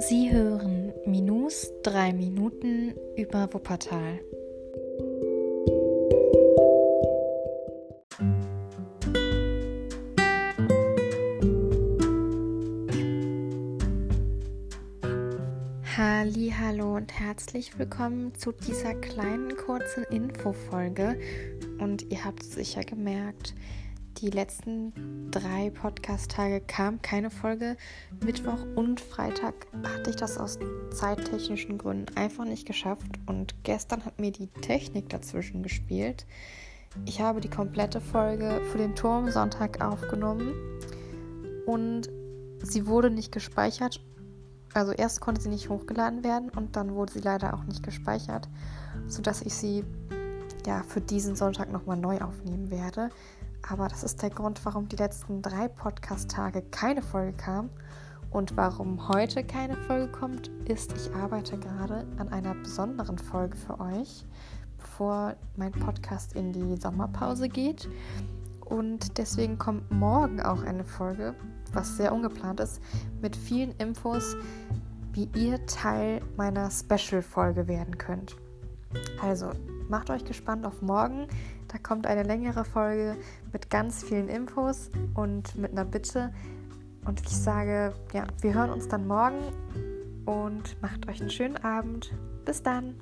Sie hören Minus 3 Minuten über Wuppertal. Hallo und herzlich willkommen zu dieser kleinen kurzen Infofolge und ihr habt sicher gemerkt, die letzten drei Podcast-Tage kam keine Folge. Mittwoch und Freitag hatte ich das aus zeittechnischen Gründen einfach nicht geschafft. Und gestern hat mir die Technik dazwischen gespielt. Ich habe die komplette Folge für den Turm Sonntag aufgenommen und sie wurde nicht gespeichert. Also erst konnte sie nicht hochgeladen werden und dann wurde sie leider auch nicht gespeichert, sodass ich sie ja für diesen Sonntag nochmal neu aufnehmen werde. Aber das ist der Grund, warum die letzten drei Podcast-Tage keine Folge kam. Und warum heute keine Folge kommt, ist, ich arbeite gerade an einer besonderen Folge für euch, bevor mein Podcast in die Sommerpause geht. Und deswegen kommt morgen auch eine Folge, was sehr ungeplant ist, mit vielen Infos, wie ihr Teil meiner Special-Folge werden könnt. Also macht euch gespannt auf morgen. Da kommt eine längere Folge mit ganz vielen Infos und mit einer Bitte. Und ich sage, ja, wir hören uns dann morgen und macht euch einen schönen Abend. Bis dann.